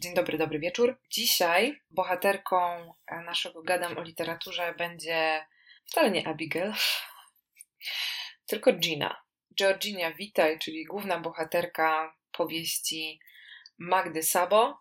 Dzień dobry, dobry wieczór. Dzisiaj bohaterką naszego gadam o literaturze będzie wcale nie Abigail, tylko Gina. Georginia Witaj, czyli główna bohaterka powieści Magdy Sabo,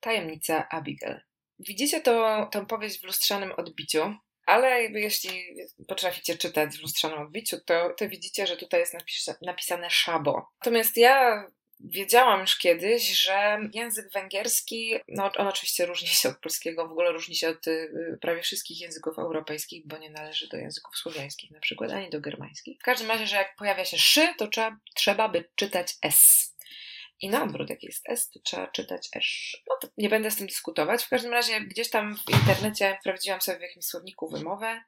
Tajemnica Abigail. Widzicie to, tę powieść w lustrzanym odbiciu, ale jeśli potraficie czytać w lustrzanym odbiciu, to, to widzicie, że tutaj jest napisane Szabo. Natomiast ja Wiedziałam już kiedyś, że język węgierski, no on oczywiście różni się od polskiego, w ogóle różni się od y, prawie wszystkich języków europejskich, bo nie należy do języków słowiańskich na przykład, ani do germańskich. W każdym razie, że jak pojawia się szy, to trzeba, trzeba by czytać s. I na odwrót, jak jest S, to trzeba czytać esz. No to nie będę z tym dyskutować. W każdym razie gdzieś tam w internecie sprawdziłam sobie w jakimś słowniku wymowę.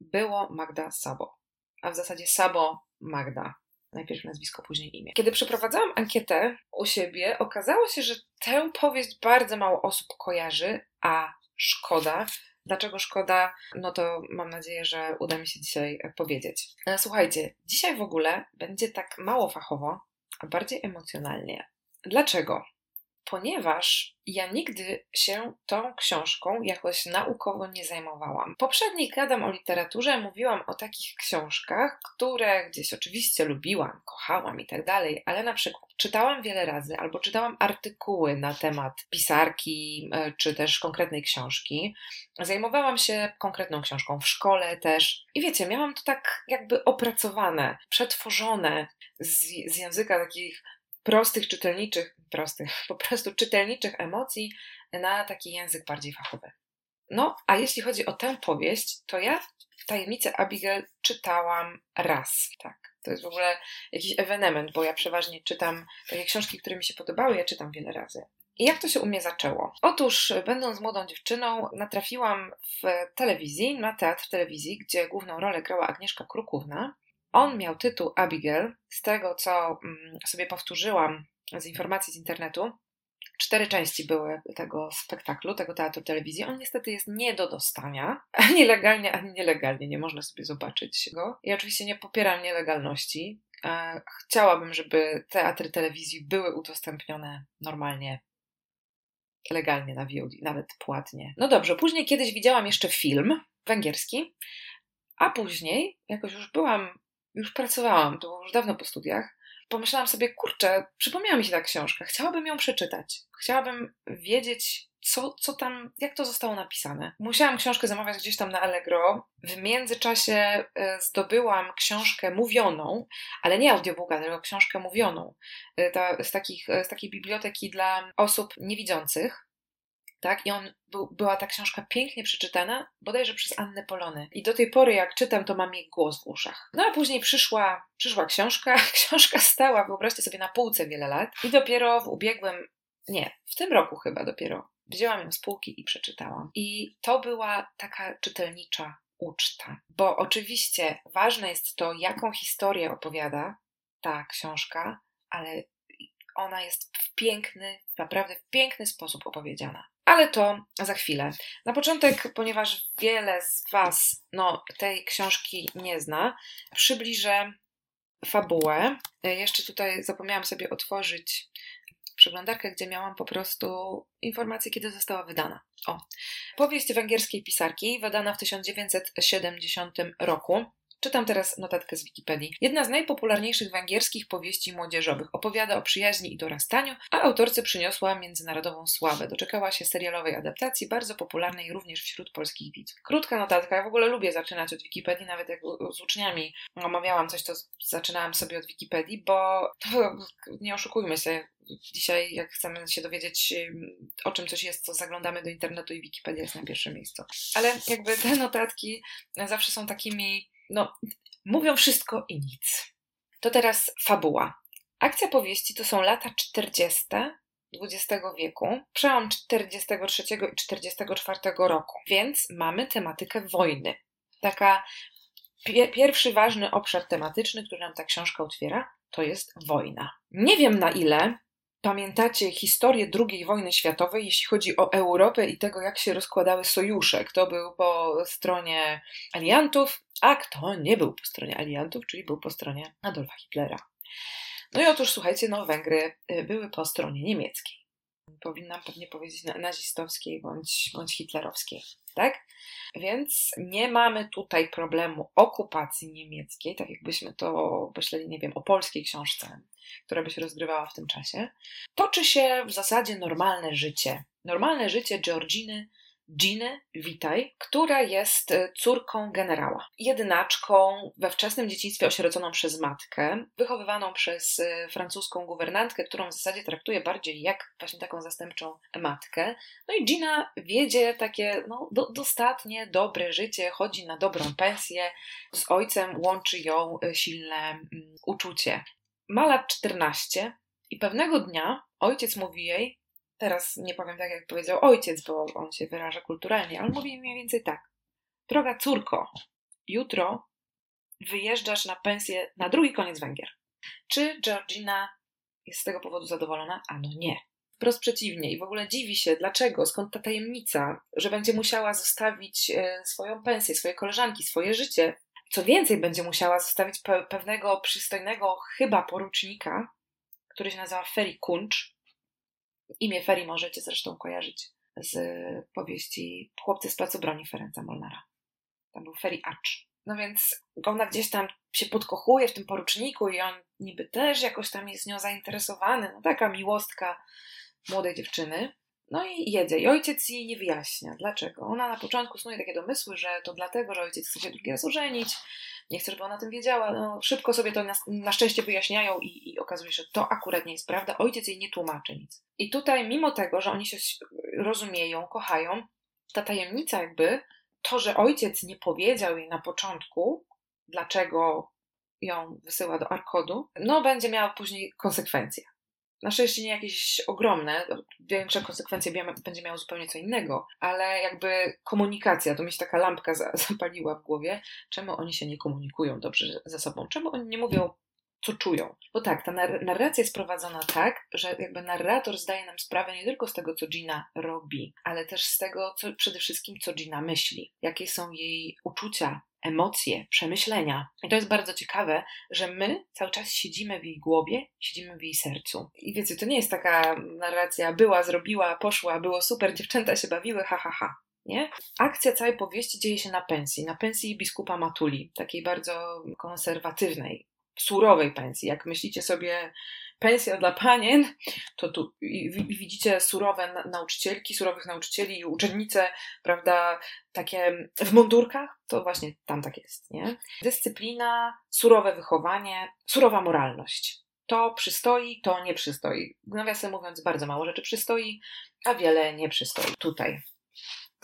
Było Magda Sabo. A w zasadzie Sabo Magda. Najpierw nazwisko, później imię. Kiedy przeprowadzałam ankietę u siebie, okazało się, że tę powieść bardzo mało osób kojarzy, a szkoda. Dlaczego szkoda? No to mam nadzieję, że uda mi się dzisiaj powiedzieć. E, słuchajcie, dzisiaj w ogóle będzie tak mało fachowo, a bardziej emocjonalnie. Dlaczego? Ponieważ ja nigdy się tą książką jakoś naukowo nie zajmowałam. Poprzedniej gadam o literaturze, mówiłam o takich książkach, które gdzieś oczywiście lubiłam, kochałam i tak dalej, ale na przykład czytałam wiele razy albo czytałam artykuły na temat pisarki e, czy też konkretnej książki. Zajmowałam się konkretną książką w szkole też i wiecie, miałam to tak jakby opracowane, przetworzone z, z języka takich prostych, czytelniczych, prostych, po prostu czytelniczych emocji na taki język bardziej fachowy. No, a jeśli chodzi o tę powieść, to ja Tajemnicę Abigail czytałam raz, tak. To jest w ogóle jakiś ewenement, bo ja przeważnie czytam takie książki, które mi się podobały, ja czytam wiele razy. I jak to się u mnie zaczęło? Otóż, będąc młodą dziewczyną, natrafiłam w telewizji, na teatr telewizji, gdzie główną rolę grała Agnieszka Krukówna. On miał tytuł Abigail. Z tego, co mm, sobie powtórzyłam z informacji z internetu, cztery części były tego spektaklu, tego teatru telewizji. On niestety jest nie do dostania, ani legalnie, ani nielegalnie. Nie można sobie zobaczyć go. Ja oczywiście nie popieram nielegalności. Chciałabym, żeby teatry telewizji były udostępnione normalnie, legalnie na VOD, nawet płatnie. No dobrze, później kiedyś widziałam jeszcze film węgierski, a później, jakoś już byłam już pracowałam, to było już dawno po studiach, pomyślałam sobie, kurczę, przypomniała mi się ta książka, chciałabym ją przeczytać. Chciałabym wiedzieć, co, co tam, jak to zostało napisane. Musiałam książkę zamawiać gdzieś tam na Allegro. W międzyczasie e, zdobyłam książkę mówioną, ale nie audiobooka, tylko książkę mówioną. E, ta, z, takich, z takiej biblioteki dla osób niewidzących tak? I on był, była ta książka pięknie przeczytana, bodajże przez Annę Polony. I do tej pory, jak czytam, to mam jej głos w uszach. No a później przyszła, przyszła książka. Książka stała, wyobraźcie sobie, na półce wiele lat. I dopiero w ubiegłym, nie, w tym roku chyba dopiero, wzięłam ją z półki i przeczytałam. I to była taka czytelnicza uczta. Bo oczywiście ważne jest to, jaką historię opowiada ta książka, ale ona jest w piękny, naprawdę w piękny sposób opowiedziana. Ale to za chwilę. Na początek, ponieważ wiele z Was no, tej książki nie zna, przybliżę fabułę. Jeszcze tutaj zapomniałam sobie otworzyć przeglądarkę, gdzie miałam po prostu informację, kiedy została wydana. O, powieść węgierskiej pisarki, wydana w 1970 roku. Czytam teraz notatkę z Wikipedii. Jedna z najpopularniejszych węgierskich powieści młodzieżowych. Opowiada o przyjaźni i dorastaniu, a autorce przyniosła międzynarodową sławę. Doczekała się serialowej adaptacji, bardzo popularnej również wśród polskich widzów. Krótka notatka. Ja w ogóle lubię zaczynać od Wikipedii, nawet jak z uczniami omawiałam coś, to zaczynałam sobie od Wikipedii, bo nie oszukujmy się, dzisiaj, jak chcemy się dowiedzieć, o czym coś jest, to zaglądamy do internetu i Wikipedia jest na pierwszym miejscu. Ale jakby te notatki zawsze są takimi no, mówią wszystko i nic. To teraz fabuła. Akcja powieści to są lata 40. XX wieku, przełom 43 i 44 roku, więc mamy tematykę wojny. Taka pie pierwszy ważny obszar tematyczny, który nam ta książka otwiera, to jest wojna. Nie wiem na ile pamiętacie historię II wojny światowej, jeśli chodzi o Europę i tego, jak się rozkładały sojusze. Kto był po stronie aliantów, a kto nie był po stronie aliantów, czyli był po stronie Adolfa Hitlera. No i otóż słuchajcie, no Węgry y, były po stronie niemieckiej. powinnam pewnie powiedzieć nazistowskiej bądź, bądź hitlerowskiej, tak? Więc nie mamy tutaj problemu okupacji niemieckiej, tak jakbyśmy to myśleli, nie wiem, o polskiej książce, która by się rozgrywała w tym czasie. Toczy się w zasadzie normalne życie. Normalne życie Georginy Ginny Witaj, która jest e, córką generała. Jednaczką, we wczesnym dzieciństwie osieroconą przez matkę, wychowywaną przez e, francuską guwernantkę, którą w zasadzie traktuje bardziej jak właśnie taką zastępczą matkę. No i Gina wiedzie takie no, do, dostatnie, dobre życie, chodzi na dobrą pensję. Z ojcem łączy ją e, silne uczucie. Ma lat 14 i pewnego dnia ojciec mówi jej, Teraz nie powiem tak, jak powiedział ojciec, bo on się wyraża kulturalnie, ale mówi mniej więcej tak. Droga córko, jutro wyjeżdżasz na pensję na drugi koniec Węgier. Czy Georgina jest z tego powodu zadowolona? Ano nie. Wprost przeciwnie i w ogóle dziwi się, dlaczego, skąd ta tajemnica, że będzie musiała zostawić e, swoją pensję, swoje koleżanki, swoje życie. Co więcej, będzie musiała zostawić pe pewnego przystojnego chyba porucznika, który się nazywa Ferry Kunch, Imię Ferry możecie zresztą kojarzyć z powieści Chłopcy z Placu Broni Ferenca Molnara. Tam był Ferry Arch. No więc ona gdzieś tam się podkochuje w tym poruczniku i on niby też jakoś tam jest nią zainteresowany. No taka miłostka młodej dziewczyny. No i jedzie. I ojciec jej nie wyjaśnia, dlaczego. Ona na początku snuje takie domysły, że to dlatego, że ojciec chce się drugi raz ożenić, nie chce, żeby ona o tym wiedziała. No, szybko sobie to na, na szczęście wyjaśniają i, i, okazuje się, że to akurat nie jest prawda. Ojciec jej nie tłumaczy nic. I tutaj, mimo tego, że oni się rozumieją, kochają, ta tajemnica jakby, to, że ojciec nie powiedział jej na początku, dlaczego ją wysyła do Arkodu, no będzie miała później konsekwencje. Na szczęście nie jakieś ogromne, większe konsekwencje będzie miało zupełnie co innego, ale jakby komunikacja, to mi się taka lampka zapaliła w głowie, czemu oni się nie komunikują dobrze ze sobą, czemu oni nie mówią co czują. Bo tak, ta narracja jest prowadzona tak, że jakby narrator zdaje nam sprawę nie tylko z tego, co Gina robi, ale też z tego, co, przede wszystkim, co Gina myśli, jakie są jej uczucia, emocje, przemyślenia. I to jest bardzo ciekawe, że my cały czas siedzimy w jej głowie, siedzimy w jej sercu. I wiecie, to nie jest taka narracja była, zrobiła, poszła, było super, dziewczęta się bawiły, ha, ha, ha. Nie? Akcja całej powieści dzieje się na pensji, na pensji biskupa Matuli, takiej bardzo konserwatywnej, surowej pensji. Jak myślicie sobie pensja dla panien, to tu widzicie surowe nauczycielki, surowych nauczycieli i uczennice, prawda, takie w mundurkach, to właśnie tam tak jest, nie? Dyscyplina, surowe wychowanie, surowa moralność. To przystoi, to nie przystoi. Nawiasem mówiąc, bardzo mało rzeczy przystoi, a wiele nie przystoi. Tutaj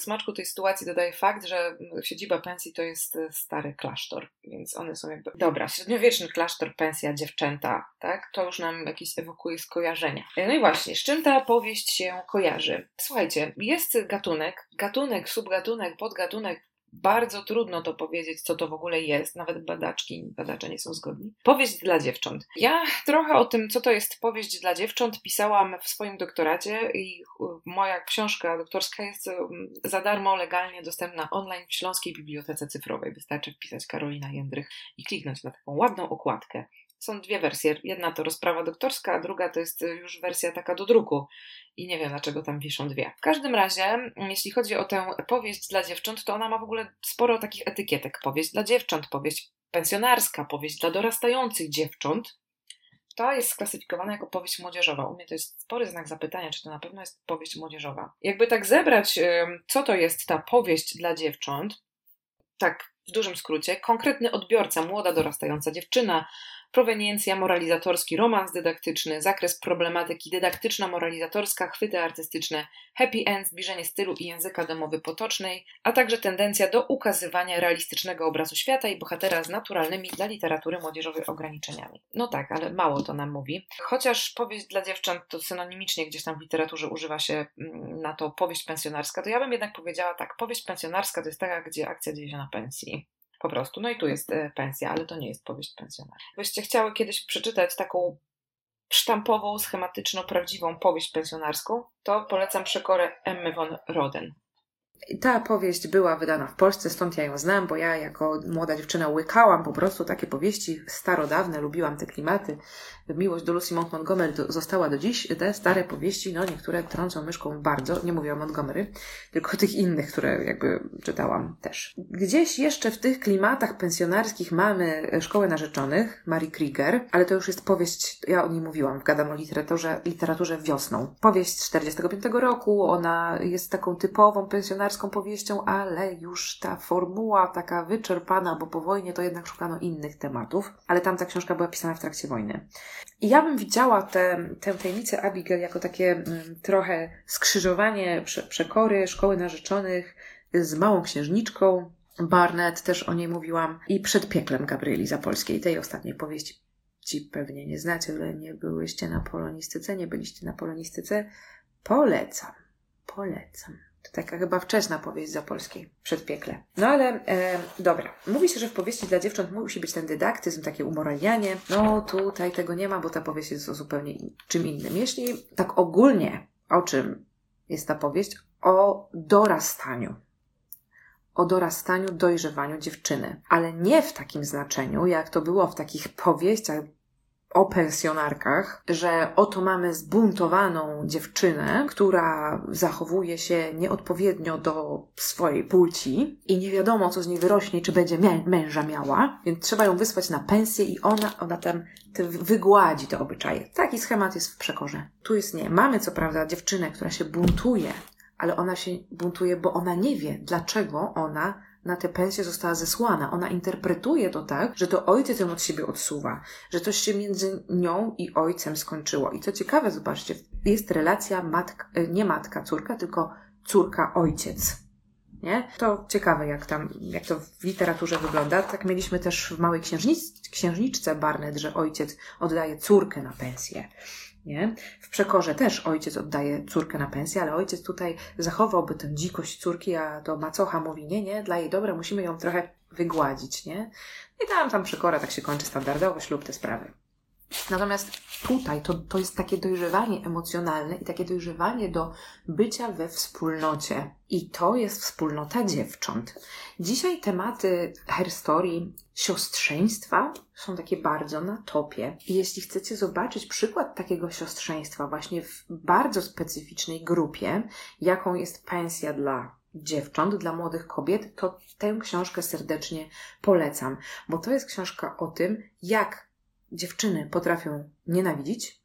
smaczku tej sytuacji dodaje fakt, że siedziba pensji to jest e, stary klasztor, więc one są jakby... Dobra, średniowieczny klasztor, pensja, dziewczęta, tak? To już nam jakieś ewokuje skojarzenia. E, no i właśnie, z czym ta powieść się kojarzy? Słuchajcie, jest gatunek, gatunek, subgatunek, podgatunek, bardzo trudno to powiedzieć, co to w ogóle jest. Nawet badaczki, badacze nie są zgodni. Powieść dla dziewcząt. Ja trochę o tym, co to jest powieść dla dziewcząt, pisałam w swoim doktoracie i moja książka doktorska jest um, za darmo, legalnie dostępna online w Śląskiej Bibliotece Cyfrowej. Wystarczy wpisać Karolina Jędrych i kliknąć na taką ładną okładkę. Są dwie wersje. Jedna to rozprawa doktorska, a druga to jest już wersja taka do druku i nie wiem dlaczego tam wiszą dwie. W każdym razie, jeśli chodzi o tę powieść dla dziewcząt, to ona ma w ogóle sporo takich etykietek. Powieść dla dziewcząt, powieść pensjonarska, powieść dla dorastających dziewcząt. To jest sklasyfikowana jako powieść młodzieżowa. U mnie to jest spory znak zapytania, czy to na pewno jest powieść młodzieżowa. Jakby tak zebrać, co to jest ta powieść dla dziewcząt, tak w dużym skrócie, konkretny odbiorca, młoda dorastająca dziewczyna, proweniencja, moralizatorski romans dydaktyczny, zakres problematyki dydaktyczna-moralizatorska, chwyty artystyczne, happy end, zbliżenie stylu i języka domowy potocznej, a także tendencja do ukazywania realistycznego obrazu świata i bohatera z naturalnymi dla literatury młodzieżowej ograniczeniami. No tak, ale mało to nam mówi. Chociaż powieść dla dziewcząt to synonimicznie gdzieś tam w literaturze używa się mm, na to powieść pensjonarska, to ja bym jednak powiedziała tak, powieść pensjonarska to jest taka, gdzie akcja dzieje się na pensji. Po prostu. No i tu jest e, pensja, ale to nie jest powieść pensjonarna. Gdybyście chciały kiedyś przeczytać taką sztampową, schematyczną, prawdziwą powieść pensjonarską, to polecam przekorę Emmy von Roden. Ta powieść była wydana w Polsce, stąd ja ją znam, bo ja jako młoda dziewczyna łykałam po prostu takie powieści starodawne, lubiłam te klimaty. Miłość do Lucy Montgomery została do dziś. Te stare powieści, no niektóre trącą myszką bardzo, nie mówię o Montgomery, tylko tych innych, które jakby czytałam też. Gdzieś jeszcze w tych klimatach pensjonarskich mamy Szkołę Narzeczonych, Marie Krieger, ale to już jest powieść, ja o niej mówiłam, gadam o literaturze, literaturze wiosną. Powieść z 45 roku, ona jest taką typową pensjonarską powieścią, ale już ta formuła taka wyczerpana, bo po wojnie to jednak szukano innych tematów, ale tam ta książka była pisana w trakcie wojny. I ja bym widziała tę, tę tajemnicę Abigail jako takie mm, trochę skrzyżowanie prze, przekory szkoły narzeczonych z małą księżniczką. Barnett też o niej mówiłam. I przed pieklem Gabrieli Zapolskiej, tej ostatniej powieści. Ci pewnie nie znacie, ale nie byłyście na polonistyce, nie byliście na polonistyce. Polecam. Polecam. To taka chyba wczesna powieść zapolskiej, przedpiekle. No ale e, dobra. Mówi się, że w powieści dla dziewcząt musi być ten dydaktyzm, takie umoralnianie. No tutaj tego nie ma, bo ta powieść jest o zupełnie in, czym innym. Jeśli tak ogólnie, o czym jest ta powieść? O dorastaniu. O dorastaniu, dojrzewaniu dziewczyny. Ale nie w takim znaczeniu, jak to było w takich powieściach o pensjonarkach, że oto mamy zbuntowaną dziewczynę, która zachowuje się nieodpowiednio do swojej płci i nie wiadomo, co z niej wyrośnie, czy będzie męża miała, więc trzeba ją wysłać na pensję i ona, ona tam wygładzi te obyczaje. Taki schemat jest w przekorze. Tu jest nie. Mamy co prawda dziewczynę, która się buntuje, ale ona się buntuje, bo ona nie wie, dlaczego ona na tę pensję została zesłana. Ona interpretuje to tak, że to ojciec ją od siebie odsuwa, że coś się między nią i ojcem skończyło. I co ciekawe, zobaczcie, jest relacja matka, e, nie matka, córka, tylko córka, ojciec. Nie? To ciekawe, jak tam, jak to w literaturze wygląda. Tak mieliśmy też w Małej Księżnic, Księżniczce Barnet, że ojciec oddaje córkę na pensję. Nie? W przekorze też ojciec oddaje córkę na pensję, ale ojciec tutaj zachowałby tę dzikość córki, a to macocha mówi, nie, nie, dla jej dobra musimy ją trochę wygładzić, nie? I tam, tam przekora tak się kończy standardowo, ślub te sprawy. Natomiast tutaj to, to jest takie dojrzewanie emocjonalne i takie dojrzewanie do bycia we wspólnocie. I to jest wspólnota dziewcząt. Dzisiaj tematy herstorii siostrzeństwa są takie bardzo na topie. I jeśli chcecie zobaczyć przykład takiego siostrzeństwa właśnie w bardzo specyficznej grupie, jaką jest pensja dla dziewcząt, dla młodych kobiet, to tę książkę serdecznie polecam, bo to jest książka o tym, jak dziewczyny potrafią nienawidzić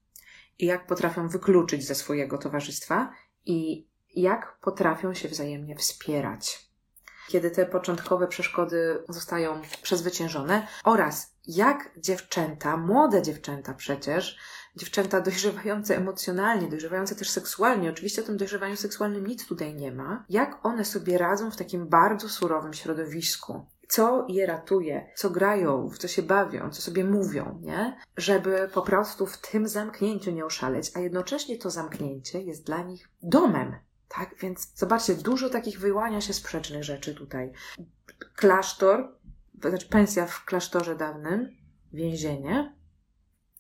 i jak potrafią wykluczyć ze swojego towarzystwa i jak potrafią się wzajemnie wspierać. Kiedy te początkowe przeszkody zostają przezwyciężone oraz jak dziewczęta, młode dziewczęta przecież, dziewczęta dojrzewające emocjonalnie, dojrzewające też seksualnie, oczywiście o tym dojrzewaniu seksualnym nic tutaj nie ma, jak one sobie radzą w takim bardzo surowym środowisku co je ratuje, co grają, w co się bawią, co sobie mówią, nie? Żeby po prostu w tym zamknięciu nie oszaleć, a jednocześnie to zamknięcie jest dla nich domem. Tak, więc zobaczcie, dużo takich wyłania się sprzecznych rzeczy tutaj. Klasztor, znaczy pensja w klasztorze dawnym, więzienie,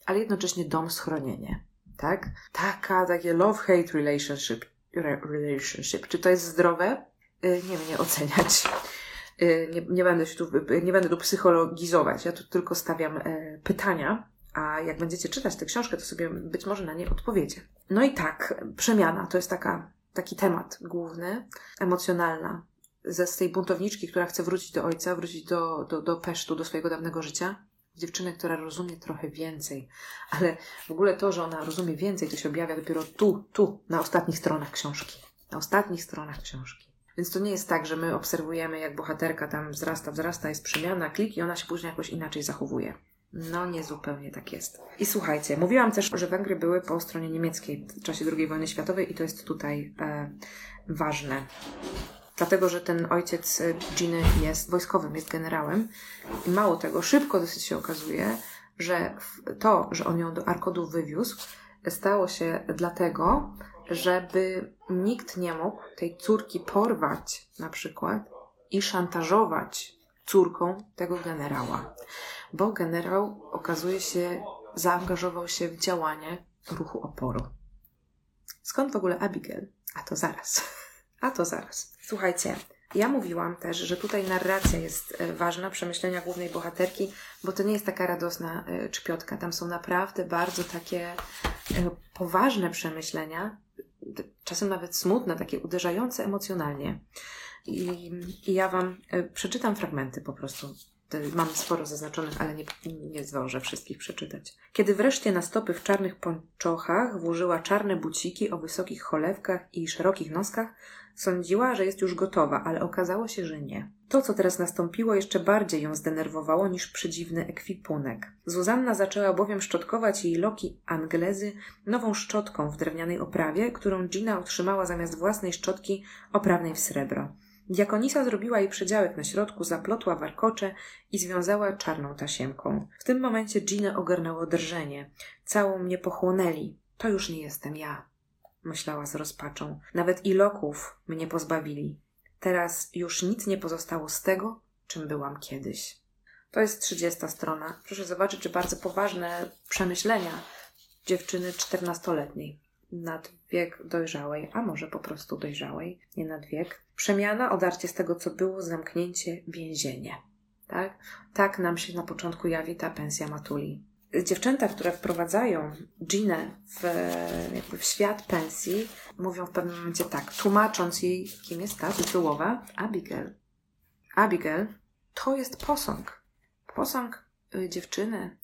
ale jednocześnie dom, schronienie. Tak? Taka, takie love-hate relationship, relationship. Czy to jest zdrowe? Y, nie wiem, nie oceniać. Y, nie, nie, będę się tu, nie będę tu psychologizować, ja tu tylko stawiam e, pytania, a jak będziecie czytać tę książkę, to sobie być może na nie odpowiecie. No i tak, przemiana to jest taka, taki temat główny, emocjonalna, ze z tej buntowniczki, która chce wrócić do ojca, wrócić do, do, do Pesztu, do swojego dawnego życia, dziewczyny, która rozumie trochę więcej, ale w ogóle to, że ona rozumie więcej, to się objawia dopiero tu, tu, na ostatnich stronach książki. Na ostatnich stronach książki. Więc to nie jest tak, że my obserwujemy, jak bohaterka tam wzrasta, wzrasta, jest przemiana, klik i ona się później jakoś inaczej zachowuje. No, nie zupełnie tak jest. I słuchajcie, mówiłam też, że Węgry były po stronie niemieckiej w czasie II wojny światowej i to jest tutaj e, ważne. Dlatego, że ten ojciec Giny jest wojskowym, jest generałem. I mało tego, szybko dosyć się okazuje, że to, że on ją do Arkodów wywiózł, stało się dlatego, żeby nikt nie mógł tej córki porwać na przykład i szantażować córką tego generała. Bo generał okazuje się zaangażował się w działanie ruchu oporu. Skąd w ogóle Abigail? A to zaraz. A to zaraz. Słuchajcie, ja mówiłam też, że tutaj narracja jest e, ważna, przemyślenia głównej bohaterki, bo to nie jest taka radosna e, czpiotka. Tam są naprawdę bardzo takie e, poważne przemyślenia, czasem nawet smutne, takie uderzające emocjonalnie. I, i ja Wam przeczytam fragmenty po prostu Mam sporo zaznaczonych, ale nie, nie zdążę wszystkich przeczytać. Kiedy wreszcie na stopy w czarnych pończochach włożyła czarne buciki o wysokich cholewkach i szerokich noskach, sądziła, że jest już gotowa, ale okazało się, że nie. To, co teraz nastąpiło, jeszcze bardziej ją zdenerwowało niż przedziwny ekwipunek. Zuzanna zaczęła bowiem szczotkować jej loki Anglezy nową szczotką w drewnianej oprawie, którą Gina otrzymała zamiast własnej szczotki oprawnej w srebro. Diakonisa zrobiła jej przedziałek na środku, zaplotła warkocze i związała czarną tasiemką. W tym momencie Ginę ogarnęło drżenie. Całą mnie pochłonęli. To już nie jestem ja, myślała z rozpaczą. Nawet i loków mnie pozbawili. Teraz już nic nie pozostało z tego, czym byłam kiedyś. To jest trzydziesta strona. Proszę zobaczyć, czy bardzo poważne przemyślenia dziewczyny czternastoletniej nad wiek dojrzałej, a może po prostu dojrzałej, nie nad wiek. Przemiana, odarcie z tego, co było, zamknięcie, więzienie. Tak? Tak nam się na początku jawi ta pensja Matuli. Dziewczęta, które wprowadzają Ginę w, w świat pensji, mówią w pewnym momencie tak, tłumacząc jej, kim jest ta tytułowa, Abigail. Abigail to jest posąg. Posąg y, dziewczyny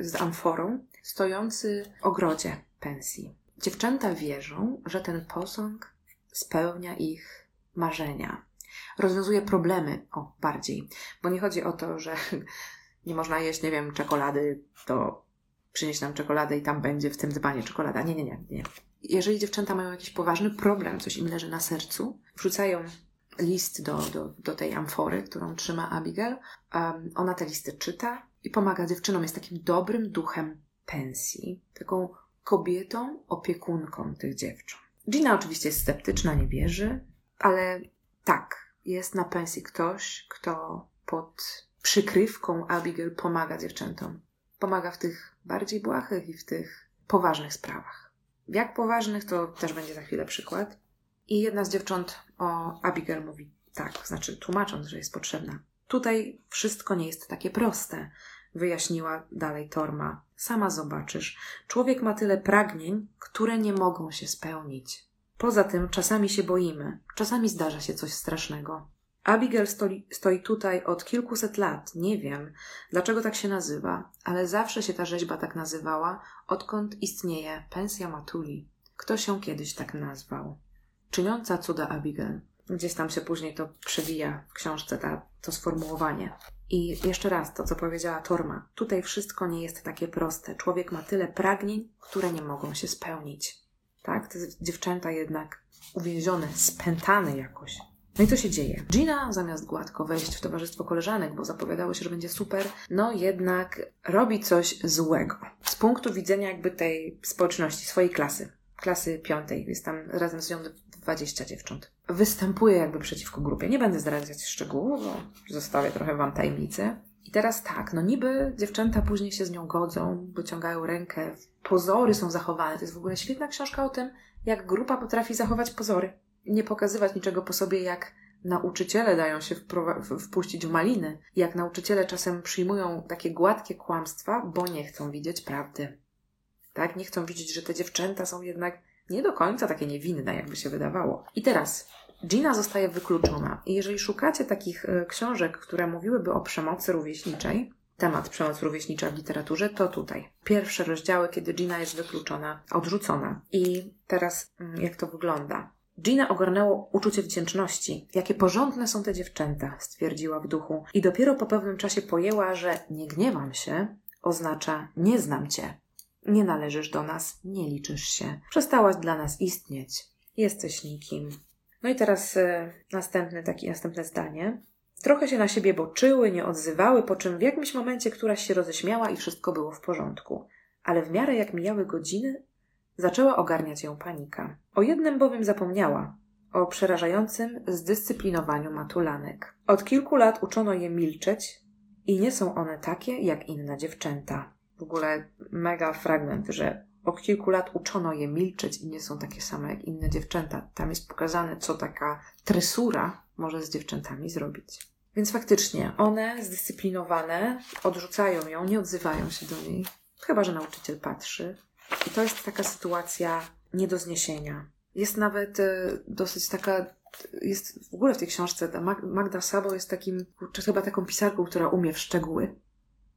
z amforą, stojący w ogrodzie pensji. Dziewczęta wierzą, że ten posąg spełnia ich marzenia. Rozwiązuje problemy, o, bardziej. Bo nie chodzi o to, że nie można jeść, nie wiem, czekolady, to przynieść nam czekoladę i tam będzie w tym dzbanie czekolada. Nie, nie, nie, nie. Jeżeli dziewczęta mają jakiś poważny problem, coś im leży na sercu, wrzucają list do, do, do tej amfory, którą trzyma Abigail. Um, ona te listy czyta i pomaga dziewczynom. Jest takim dobrym duchem pensji, taką kobietą, opiekunką tych dziewcząt. Gina oczywiście jest sceptyczna, nie wierzy, ale tak, jest na pensji ktoś, kto pod przykrywką Abigail pomaga dziewczętom. Pomaga w tych bardziej błahych i w tych poważnych sprawach. Jak poważnych, to też będzie za chwilę przykład. I jedna z dziewcząt o Abigail mówi tak, znaczy tłumacząc, że jest potrzebna. Tutaj wszystko nie jest takie proste wyjaśniła dalej Torma. Sama zobaczysz. Człowiek ma tyle pragnień, które nie mogą się spełnić. Poza tym czasami się boimy, czasami zdarza się coś strasznego. Abigail stoi, stoi tutaj od kilkuset lat. Nie wiem, dlaczego tak się nazywa, ale zawsze się ta rzeźba tak nazywała, odkąd istnieje pensja Matuli. Kto się kiedyś tak nazwał? Czyniąca cuda Abigail. Gdzieś tam się później to przewija w książce ta, to sformułowanie. I jeszcze raz to, co powiedziała Torma. Tutaj wszystko nie jest takie proste. Człowiek ma tyle pragnień, które nie mogą się spełnić. Tak? Te dziewczęta jednak uwięzione, spętane jakoś. No i co się dzieje? Gina zamiast gładko wejść w towarzystwo koleżanek, bo zapowiadało się, że będzie super, no jednak robi coś złego. Z punktu widzenia jakby tej społeczności, swojej klasy. Klasy piątej. Jest tam razem z nią 20 dziewcząt. Występuje jakby przeciwko grupie. Nie będę zdradzać szczegółów, bo zostawię trochę wam tajemnicy. I teraz tak, no niby dziewczęta później się z nią godzą, wyciągają rękę, pozory są zachowane. To jest w ogóle świetna książka o tym, jak grupa potrafi zachować pozory. Nie pokazywać niczego po sobie, jak nauczyciele dają się wpuścić w maliny, jak nauczyciele czasem przyjmują takie gładkie kłamstwa, bo nie chcą widzieć prawdy. Tak, nie chcą widzieć, że te dziewczęta są jednak nie do końca takie niewinne, jakby się wydawało. I teraz Gina zostaje wykluczona. I jeżeli szukacie takich e, książek, które mówiłyby o przemocy rówieśniczej, temat przemocy rówieśnicza w literaturze, to tutaj. Pierwsze rozdziały, kiedy Gina jest wykluczona, odrzucona. I teraz mm, jak to wygląda? Gina ogarnęło uczucie wdzięczności. Jakie porządne są te dziewczęta, stwierdziła w duchu. I dopiero po pewnym czasie pojęła, że nie gniewam się oznacza nie znam cię. Nie należysz do nas, nie liczysz się. Przestałaś dla nas istnieć. Jesteś nikim. No i teraz y, następne, takie następne zdanie. Trochę się na siebie boczyły, nie odzywały, po czym w jakimś momencie któraś się roześmiała i wszystko było w porządku. Ale w miarę jak mijały godziny, zaczęła ogarniać ją panika. O jednym bowiem zapomniała. O przerażającym zdyscyplinowaniu matulanek. Od kilku lat uczono je milczeć i nie są one takie jak inne dziewczęta w ogóle mega fragment, że od kilku lat uczono je milczeć i nie są takie same jak inne dziewczęta. Tam jest pokazane, co taka tresura może z dziewczętami zrobić. Więc faktycznie one zdyscyplinowane odrzucają ją, nie odzywają się do niej, chyba że nauczyciel patrzy. I to jest taka sytuacja nie do zniesienia. Jest nawet e, dosyć taka, jest w ogóle w tej książce, Magda Sabo jest takim, chyba taką pisarką, która umie w szczegóły.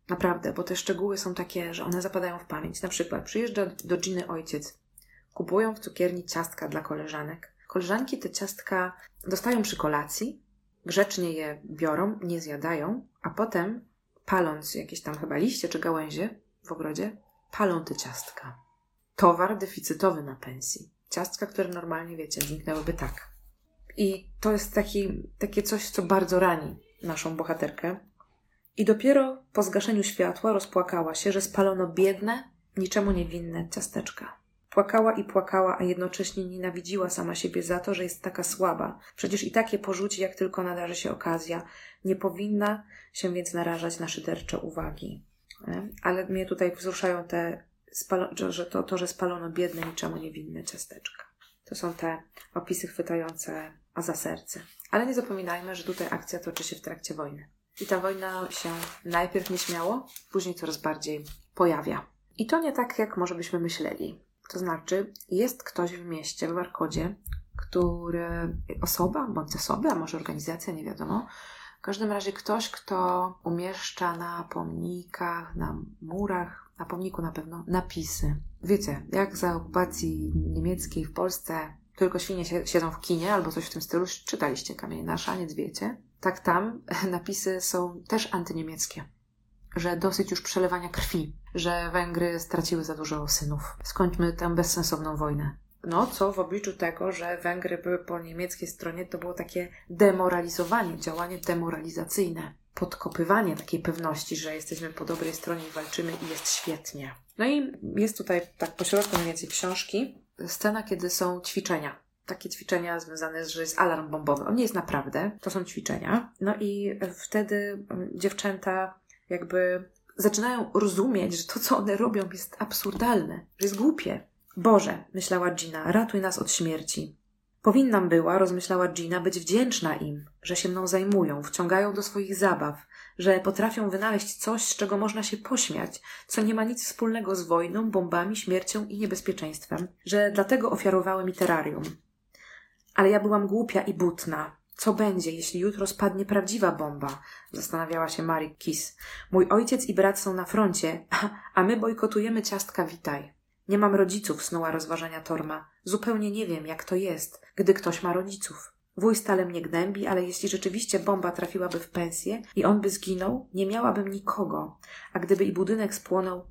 Naprawdę, bo te szczegóły są takie, że one zapadają w pamięć. Na przykład przyjeżdża do Giny ojciec, kupują w cukierni ciastka dla koleżanek. Koleżanki te ciastka dostają przy kolacji, grzecznie je biorą, nie zjadają, a potem, paląc jakieś tam chyba liście czy gałęzie w ogrodzie, palą te ciastka. Towar deficytowy na pensji. Ciastka, które normalnie, wiecie, zniknęłyby tak. I to jest taki, takie coś, co bardzo rani naszą bohaterkę. I dopiero po zgaszeniu światła rozpłakała się, że spalono biedne, niczemu niewinne ciasteczka. Płakała i płakała, a jednocześnie nienawidziła sama siebie za to, że jest taka słaba. Przecież i takie porzuci, jak tylko nadarzy się okazja. Nie powinna się więc narażać na szydercze uwagi. Ale mnie tutaj wzruszają te, że to, to, że spalono biedne, niczemu niewinne ciasteczka. To są te opisy chwytające a za serce. Ale nie zapominajmy, że tutaj akcja toczy się w trakcie wojny. I ta wojna się najpierw nie śmiało, później coraz bardziej pojawia. I to nie tak, jak może byśmy myśleli. To znaczy, jest ktoś w mieście, w Barkodzie, który, osoba, bądź osoba, a może organizacja, nie wiadomo, w każdym razie ktoś, kto umieszcza na pomnikach, na murach, na pomniku na pewno, napisy. Wiecie, jak za okupacji niemieckiej w Polsce tylko świnie siedzą w kinie albo coś w tym stylu, czytaliście Kamień na szaniec, wiecie? Tak tam napisy są też antyniemieckie że dosyć już przelewania krwi, że Węgry straciły za dużo synów. Skończmy tę bezsensowną wojnę. No, co w obliczu tego, że Węgry były po niemieckiej stronie, to było takie demoralizowanie, działanie demoralizacyjne, podkopywanie takiej pewności, że jesteśmy po dobrej stronie i walczymy i jest świetnie. No i jest tutaj tak pośrodku mniej więcej książki scena, kiedy są ćwiczenia takie ćwiczenia związane z, że jest alarm bombowy. On nie jest naprawdę, to są ćwiczenia. No i wtedy dziewczęta jakby zaczynają rozumieć, że to, co one robią, jest absurdalne, że jest głupie. Boże, myślała Gina, ratuj nas od śmierci. Powinnam była, rozmyślała Gina, być wdzięczna im, że się mną zajmują, wciągają do swoich zabaw, że potrafią wynaleźć coś, z czego można się pośmiać, co nie ma nic wspólnego z wojną, bombami, śmiercią i niebezpieczeństwem, że dlatego ofiarowały mi terrarium. Ale ja byłam głupia i butna, co będzie, jeśli jutro spadnie prawdziwa bomba? Zastanawiała się Mary Kiss. Mój ojciec i brat są na froncie, a my bojkotujemy ciastka witaj. Nie mam rodziców, snuła rozważania Torma. Zupełnie nie wiem, jak to jest, gdy ktoś ma rodziców. Wuj stale mnie gnębi, ale jeśli rzeczywiście bomba trafiłaby w pensję i on by zginął, nie miałabym nikogo. A gdyby i budynek spłonął,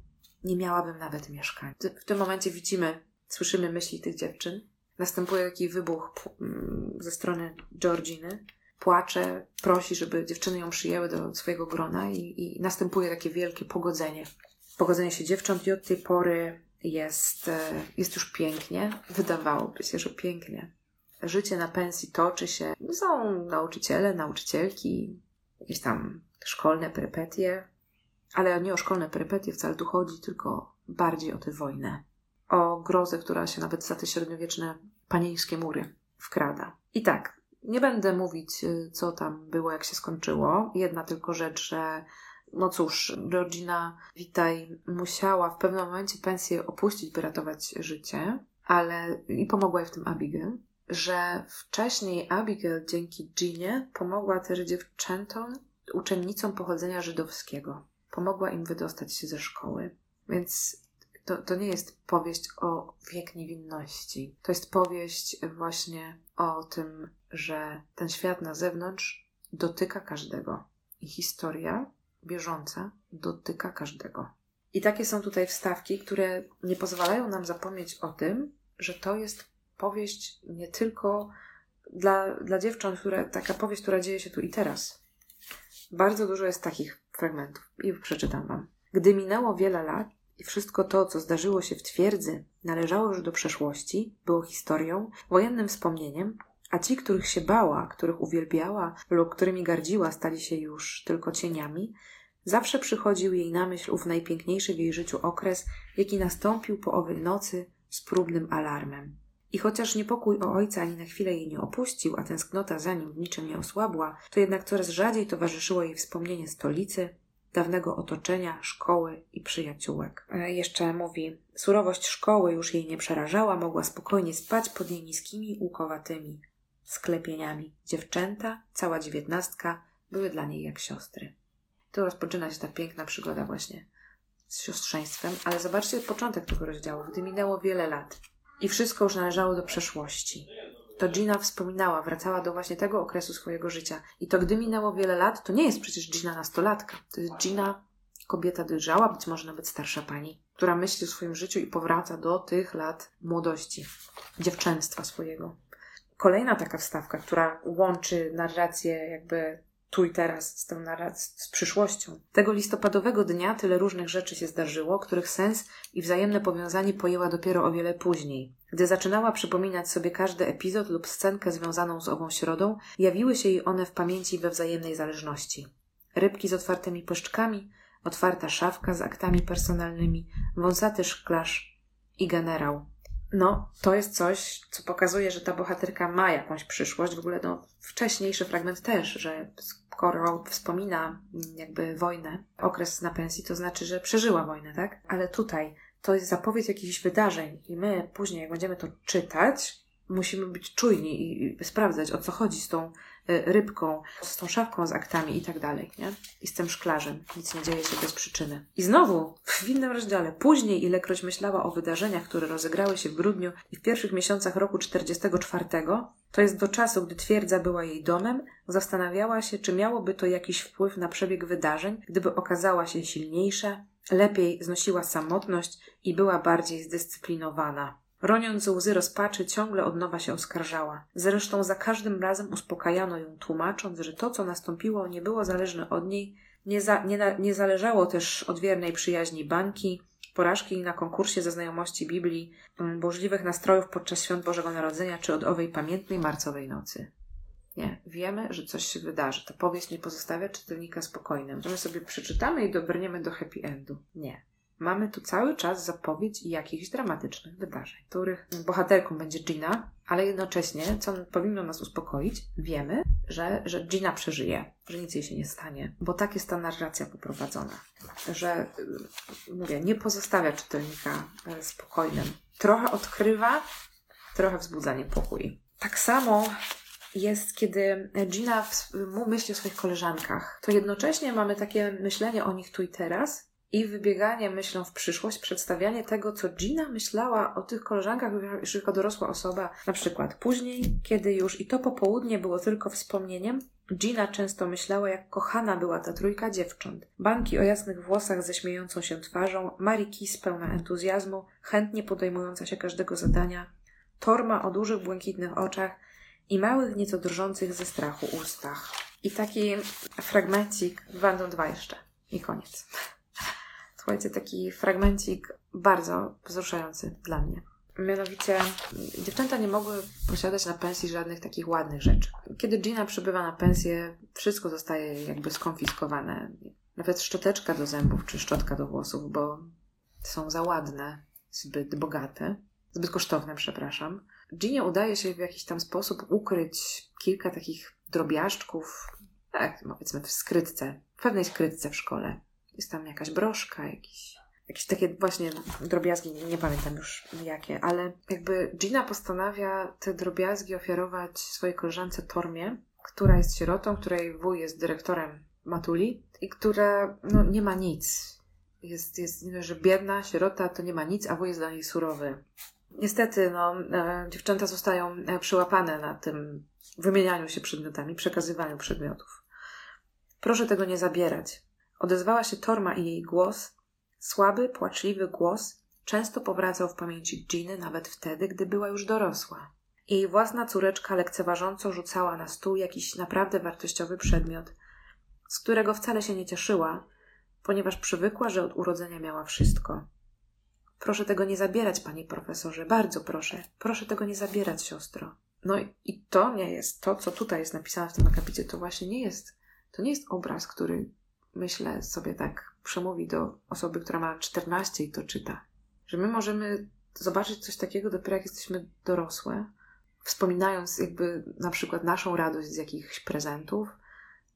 nie miałabym nawet mieszkania. W tym momencie widzimy, słyszymy myśli tych dziewczyn, Następuje taki wybuch mm, ze strony Georginy. Płacze, prosi, żeby dziewczyny ją przyjęły do swojego grona i, i następuje takie wielkie pogodzenie. Pogodzenie się dziewcząt i od tej pory jest, e, jest już pięknie. Wydawałoby się, że pięknie. Życie na pensji toczy się. Są nauczyciele, nauczycielki, jakieś tam szkolne perypetie, ale nie o szkolne perypetie wcale tu chodzi, tylko bardziej o tę wojnę grozę, która się nawet za te średniowieczne panieńskie mury wkrada. I tak, nie będę mówić, y, co tam było, jak się skończyło. Jedna tylko rzecz, że no cóż, Georgina Witaj musiała w pewnym momencie pensję opuścić, by ratować życie, ale i pomogła jej w tym Abigail, że wcześniej Abigail dzięki Ginie pomogła też dziewczętom, uczennicom pochodzenia żydowskiego. Pomogła im wydostać się ze szkoły. Więc to, to nie jest powieść o wiek niewinności. To jest powieść właśnie o tym, że ten świat na zewnątrz dotyka każdego. I historia bieżąca dotyka każdego. I takie są tutaj wstawki, które nie pozwalają nam zapomnieć o tym, że to jest powieść nie tylko dla, dla dziewcząt, które, taka powieść, która dzieje się tu i teraz. Bardzo dużo jest takich fragmentów i przeczytam Wam. Gdy minęło wiele lat, i wszystko to, co zdarzyło się w twierdzy, należało już do przeszłości, było historią, wojennym wspomnieniem, a ci, których się bała, których uwielbiała lub którymi gardziła, stali się już tylko cieniami, zawsze przychodził jej na myśl ów najpiękniejszy w jej życiu okres, jaki nastąpił po owej nocy z próbnym alarmem. I chociaż niepokój o ojca ani na chwilę jej nie opuścił, a tęsknota za nim w niczym nie osłabła, to jednak coraz rzadziej towarzyszyło jej wspomnienie stolicy, dawnego otoczenia, szkoły i przyjaciółek. E, jeszcze mówi, surowość szkoły już jej nie przerażała, mogła spokojnie spać pod jej niskimi, łukowatymi sklepieniami. Dziewczęta, cała dziewiętnastka, były dla niej jak siostry. Tu rozpoczyna się ta piękna przygoda właśnie z siostrzeństwem, ale zobaczcie początek tego rozdziału, gdy minęło wiele lat i wszystko już należało do przeszłości. To Gina wspominała, wracała do właśnie tego okresu swojego życia. I to gdy minęło wiele lat, to nie jest przecież Gina nastolatka. To jest Gina kobieta dojrzała, być może nawet starsza pani, która myśli o swoim życiu i powraca do tych lat młodości, dziewczęstwa swojego. Kolejna taka wstawka, która łączy narrację jakby tu i teraz z tą narracją, z przyszłością. Tego listopadowego dnia tyle różnych rzeczy się zdarzyło, których sens i wzajemne powiązanie pojęła dopiero o wiele później. Gdy zaczynała przypominać sobie każdy epizod lub scenkę związaną z ową środą, jawiły się jej one w pamięci we wzajemnej zależności. Rybki z otwartymi pyszczkami, otwarta szafka z aktami personalnymi, wąsaty szklarz i generał. No, to jest coś, co pokazuje, że ta bohaterka ma jakąś przyszłość. W ogóle, no, wcześniejszy fragment też, że skoro wspomina mm, jakby wojnę, okres na pensji, to znaczy, że przeżyła wojnę, tak? Ale tutaj to jest zapowiedź jakichś wydarzeń i my później, jak będziemy to czytać, musimy być czujni i sprawdzać, o co chodzi z tą y, rybką, z tą szafką z aktami i tak dalej, nie? I z tym szklarzem. Nic nie dzieje się bez przyczyny. I znowu, w innym rozdziale, później ilekroć myślała o wydarzeniach, które rozegrały się w grudniu i w pierwszych miesiącach roku 44, to jest do czasu, gdy twierdza była jej domem, zastanawiała się, czy miałoby to jakiś wpływ na przebieg wydarzeń, gdyby okazała się silniejsza, lepiej znosiła samotność i była bardziej zdyscyplinowana. Roniąc łzy rozpaczy, ciągle od nowa się oskarżała. Zresztą za każdym razem uspokajano ją, tłumacząc, że to, co nastąpiło, nie było zależne od niej, nie, za, nie, nie zależało też od wiernej przyjaźni bańki, porażki na konkursie ze znajomości Biblii, mm, burzliwych nastrojów podczas świąt Bożego Narodzenia czy od owej pamiętnej marcowej nocy. Nie, wiemy, że coś się wydarzy. Ta powieść nie pozostawia czytelnika spokojnym, my sobie przeczytamy i dobrniemy do happy endu. Nie. Mamy tu cały czas zapowiedź jakichś dramatycznych wydarzeń, których bohaterką będzie Gina, ale jednocześnie, co powinno nas uspokoić, wiemy, że, że Gina przeżyje, że nic jej się nie stanie, bo tak jest ta narracja poprowadzona, że, y, mówię, nie pozostawia czytelnika e, spokojnym. Trochę odkrywa, trochę wzbudza niepokój. Tak samo jest, kiedy Gina myśli o swoich koleżankach, to jednocześnie mamy takie myślenie o nich tu i teraz, i wybieganie myślą w przyszłość, przedstawianie tego, co Gina myślała o tych koleżankach już jako dorosła osoba. Na przykład później, kiedy już i to popołudnie było tylko wspomnieniem, Gina często myślała, jak kochana była ta trójka dziewcząt. Banki o jasnych włosach ze śmiejącą się twarzą, Mary Kiss pełna entuzjazmu, chętnie podejmująca się każdego zadania, Torma o dużych, błękitnych oczach i małych, nieco drżących ze strachu ustach. I taki fragmencik, będą dwa jeszcze. I koniec. Słuchajcie, taki fragmencik bardzo wzruszający dla mnie. Mianowicie, dziewczęta nie mogły posiadać na pensji żadnych takich ładnych rzeczy. Kiedy Gina przybywa na pensję, wszystko zostaje jakby skonfiskowane. Nawet szczoteczka do zębów czy szczotka do włosów, bo są za ładne, zbyt bogate, zbyt kosztowne, przepraszam. Ginie udaje się w jakiś tam sposób ukryć kilka takich drobiażdżków, tak, powiedzmy w skrytce, w pewnej skrytce w szkole. Jest tam jakaś broszka, jakiś, jakieś takie właśnie drobiazgi, nie, pamiętam już jakie, ale jakby Gina postanawia te drobiazgi ofiarować swojej koleżance Tormie, która jest sierotą, której wuj jest dyrektorem Matuli i która no, nie ma nic. Jest, jest że biedna, sierota to nie ma nic, a wuj jest dla niej surowy. Niestety, no, e, dziewczęta zostają e, przyłapane na tym wymienianiu się przedmiotami, przekazywaniu przedmiotów. Proszę tego nie zabierać. Odezwała się Torma i jej głos, słaby, płaczliwy głos, często powracał w pamięci Giny nawet wtedy, gdy była już dorosła. Jej własna córeczka lekceważąco rzucała na stół jakiś naprawdę wartościowy przedmiot, z którego wcale się nie cieszyła, ponieważ przywykła, że od urodzenia miała wszystko. Proszę tego nie zabierać, panie profesorze, bardzo proszę. Proszę tego nie zabierać, siostro. No i to nie jest to, co tutaj jest napisane w tym akapicie, to właśnie nie jest, to nie jest obraz, który myślę sobie tak, przemówi do osoby, która ma 14 i to czyta. Że my możemy zobaczyć coś takiego dopiero jak jesteśmy dorosłe, wspominając jakby na przykład naszą radość z jakichś prezentów,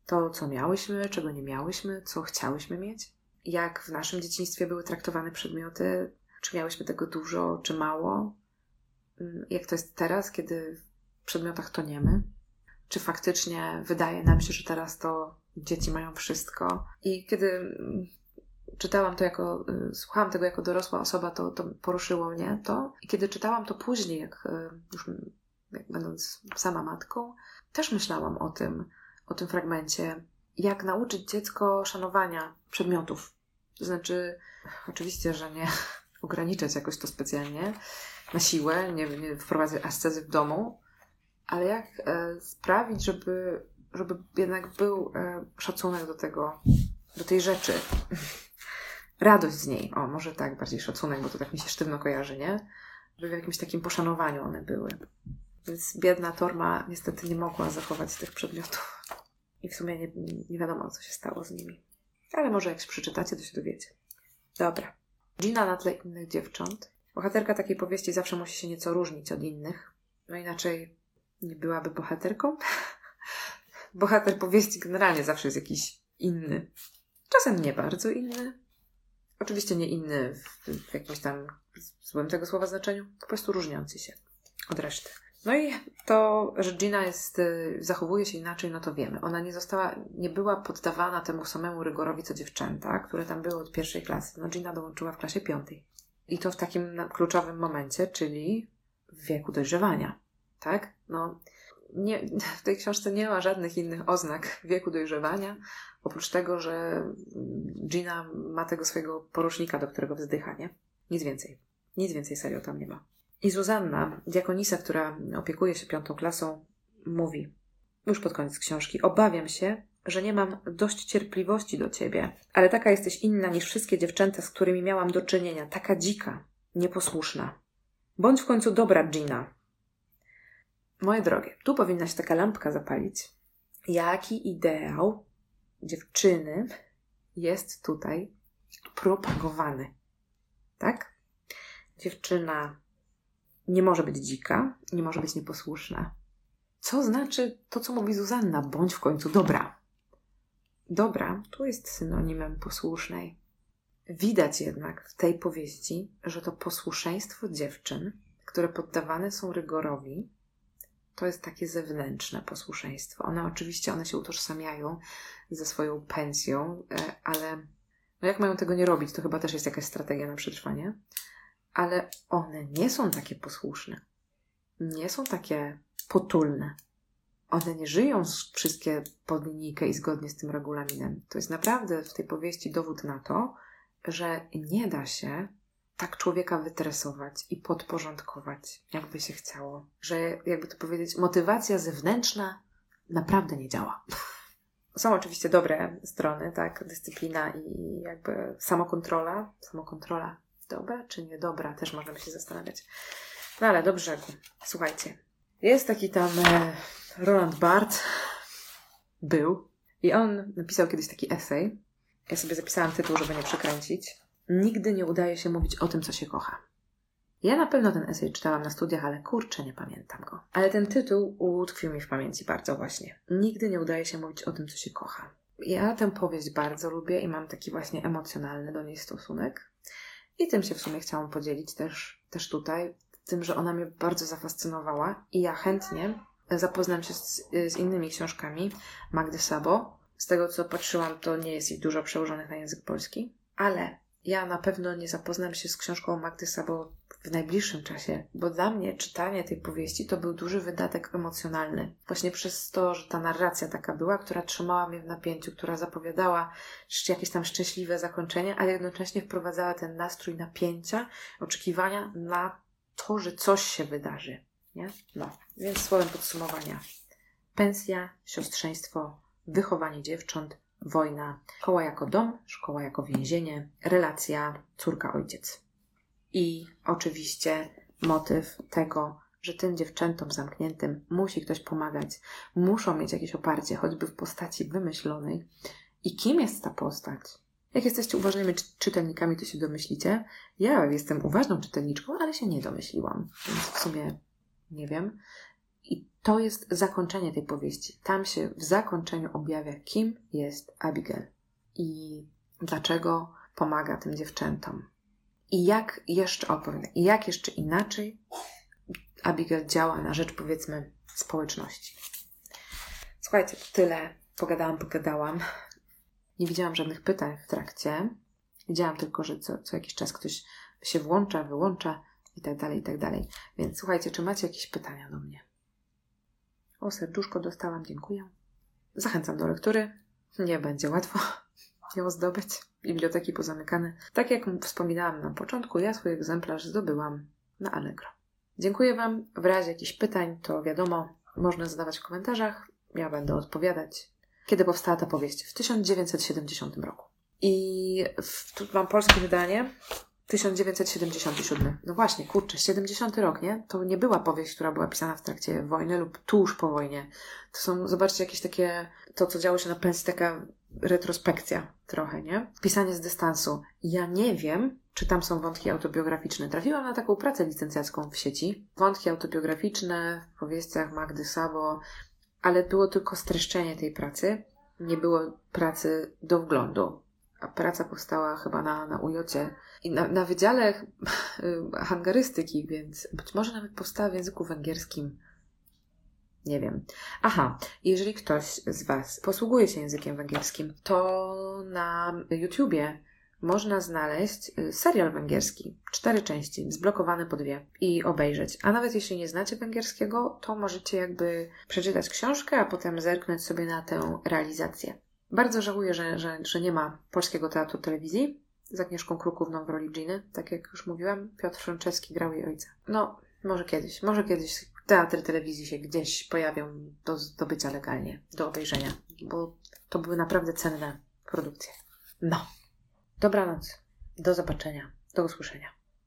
to co miałyśmy, czego nie miałyśmy, co chciałyśmy mieć, jak w naszym dzieciństwie były traktowane przedmioty, czy miałyśmy tego dużo, czy mało, mm, jak to jest teraz, kiedy w przedmiotach toniemy, czy faktycznie wydaje nam się, że teraz to dzieci mają wszystko. I kiedy mm, czytałam to jako, y, słuchałam tego jako dorosła osoba, to, to poruszyło mnie to. I kiedy czytałam to później, jak y, już jak będąc sama matką, też myślałam o tym, o tym fragmencie, jak nauczyć dziecko szanowania przedmiotów. To znaczy, oczywiście, że nie ograniczać jakoś to specjalnie na siłę, nie, nie wprowadzać ascezy w domu, ale jak e, sprawić, żeby, żeby jednak był e, szacunek do tego, do tej rzeczy. Radość z niej. O, może tak, bardziej szacunek, bo to tak mi się sztywno kojarzy, nie? Żeby w jakimś takim poszanowaniu one były. Więc biedna Torma niestety nie mogła zachować tych przedmiotów. I w sumie nie, nie wiadomo, co się stało z nimi. Ale może jak przeczytacie, to się dowiecie. Dobra. Gina na tle innych dziewcząt. Bohaterka takiej powieści zawsze musi się nieco różnić od innych. No inaczej nie byłaby bohaterką. Bohater powieści generalnie zawsze jest jakiś inny. Czasem nie bardzo inny. Oczywiście nie inny w, jakimś tam złym tego słowa znaczeniu, po prostu różniący się od reszty. No i to, że Gina jest, y, zachowuje się inaczej, no to wiemy. Ona nie została, nie była poddawana temu samemu rygorowi co dziewczęta, które tam były od pierwszej klasy. No Gina dołączyła w klasie piątej. I to w takim kluczowym momencie, czyli w wieku dojrzewania. Tak? No, nie, w tej książce nie ma żadnych innych oznak wieku dojrzewania, oprócz tego, że Gina ma tego swojego porusznika, do którego wzdycha, nie? Nic więcej. Nic więcej serio tam nie ma. I Zuzanna, diakonisa, która opiekuje się piątą klasą, mówi, już pod koniec książki, obawiam się, że nie mam dość cierpliwości do ciebie, ale taka jesteś inna niż wszystkie dziewczęta, z którymi miałam do czynienia, taka dzika, nieposłuszna. Bądź w końcu dobra, Gina. Moje drogie, tu powinna się taka lampka zapalić. Jaki ideał dziewczyny jest tutaj propagowany? Tak? Dziewczyna nie może być dzika, nie może być nieposłuszna. Co znaczy to, co mówi Zuzanna? Bądź w końcu dobra. Dobra tu jest synonimem posłusznej. Widać jednak w tej powieści, że to posłuszeństwo dziewczyn, które poddawane są rygorowi, to jest takie zewnętrzne posłuszeństwo. One oczywiście one się utożsamiają ze swoją pensją, e, ale no jak mają tego nie robić, to chyba też jest jakaś strategia na przetrwanie ale one nie są takie posłuszne. Nie są takie potulne. One nie żyją wszystkie pod linijkę i zgodnie z tym regulaminem. To jest naprawdę w tej powieści dowód na to, że nie da się tak człowieka wytresować i podporządkować, jakby się chciało. Że, jakby to powiedzieć, motywacja zewnętrzna naprawdę nie działa. Są oczywiście dobre strony, tak, dyscyplina i jakby samokontrola. Samokontrola dobra czy niedobra, też możemy się zastanawiać. No ale do brzegu. Słuchajcie. Jest taki tam e, Roland Barthes. Był. I on napisał kiedyś taki esej. Ja sobie zapisałam tytuł, żeby nie przekręcić. Nigdy nie udaje się mówić o tym, co się kocha. Ja na pewno ten esej czytałam na studiach, ale kurczę, nie pamiętam go. Ale ten tytuł utkwił mi w pamięci bardzo właśnie. Nigdy nie udaje się mówić o tym, co się kocha. Ja tę powieść bardzo lubię i mam taki właśnie emocjonalny do niej stosunek. I tym się w sumie chciałam podzielić też, też tutaj, tym, że ona mnie bardzo zafascynowała i ja chętnie zapoznam się z, z innymi książkami Magdy Sabo. Z tego, co patrzyłam, to nie jest ich dużo przełożonych na język polski, ale ja na pewno nie zapoznam się z książką Magdy Sabo w najbliższym czasie, bo dla mnie czytanie tej powieści to był duży wydatek emocjonalny. Właśnie przez to, że ta narracja taka była, która trzymała mnie w napięciu, która zapowiadała jakieś tam szczęśliwe zakończenie, ale jednocześnie wprowadzała ten nastrój napięcia, oczekiwania na to, że coś się wydarzy. Nie? No, więc słowem podsumowania. Pensja, siostrzeństwo, wychowanie dziewcząt, wojna, szkoła jako dom, szkoła jako więzienie, relacja córka-ojciec. I oczywiście motyw tego, że tym dziewczętom zamkniętym musi ktoś pomagać, muszą mieć jakieś oparcie, choćby w postaci wymyślonej. I kim jest ta postać? Jak jesteście uważnymi czytelnikami, to się domyślicie. Ja jestem uważną czytelniczką, ale się nie domyśliłam, więc w sumie nie wiem. I to jest zakończenie tej powieści. Tam się w zakończeniu objawia, kim jest Abigail i dlaczego pomaga tym dziewczętom. I jak jeszcze opowiem, i jak jeszcze inaczej Abigail działa na rzecz, powiedzmy, społeczności. Słuchajcie, tyle. Pogadałam, pogadałam. Nie widziałam żadnych pytań w trakcie. Widziałam tylko, że co, co jakiś czas ktoś się włącza, wyłącza i tak dalej, i tak dalej. Więc słuchajcie, czy macie jakieś pytania do mnie? O, serduszko dostałam, dziękuję. Zachęcam do lektury. Nie będzie łatwo ją zdobyć. Biblioteki pozamykane. Tak jak wspominałam na początku, ja swój egzemplarz zdobyłam na Allegro. Dziękuję Wam. W razie jakichś pytań, to wiadomo, można zadawać w komentarzach. Ja będę odpowiadać. Kiedy powstała ta powieść? W 1970 roku. I w, tu mam polskie wydanie. 1977. No właśnie, kurczę, 70 rok, nie? To nie była powieść, która była pisana w trakcie wojny lub tuż po wojnie. To są, zobaczcie, jakieś takie, to co działo się na pensji, taka retrospekcja trochę, nie? Pisanie z dystansu. Ja nie wiem, czy tam są wątki autobiograficzne. Trafiłam na taką pracę licencjacką w sieci. Wątki autobiograficzne w powieściach Magdy Sabo, ale było tylko streszczenie tej pracy. Nie było pracy do wglądu. A praca powstała chyba na, na ujocie i na, na wydziale hangarystyki, więc być może nawet powstała w języku węgierskim. Nie wiem. Aha, jeżeli ktoś z Was posługuje się językiem węgierskim, to na YouTubie można znaleźć y, serial węgierski, cztery części, zblokowane po dwie i obejrzeć. A nawet jeśli nie znacie węgierskiego, to możecie jakby przeczytać książkę, a potem zerknąć sobie na tę realizację. Bardzo żałuję, że, że, że nie ma polskiego teatru telewizji z Agnieszką Krukówną w roli Giny. Tak jak już mówiłam, Piotr Franceski grał jej ojca. No, może kiedyś, może kiedyś teatry telewizji się gdzieś pojawią do zdobycia legalnie, do obejrzenia, bo to były naprawdę cenne produkcje. No. Dobranoc. Do zobaczenia. Do usłyszenia.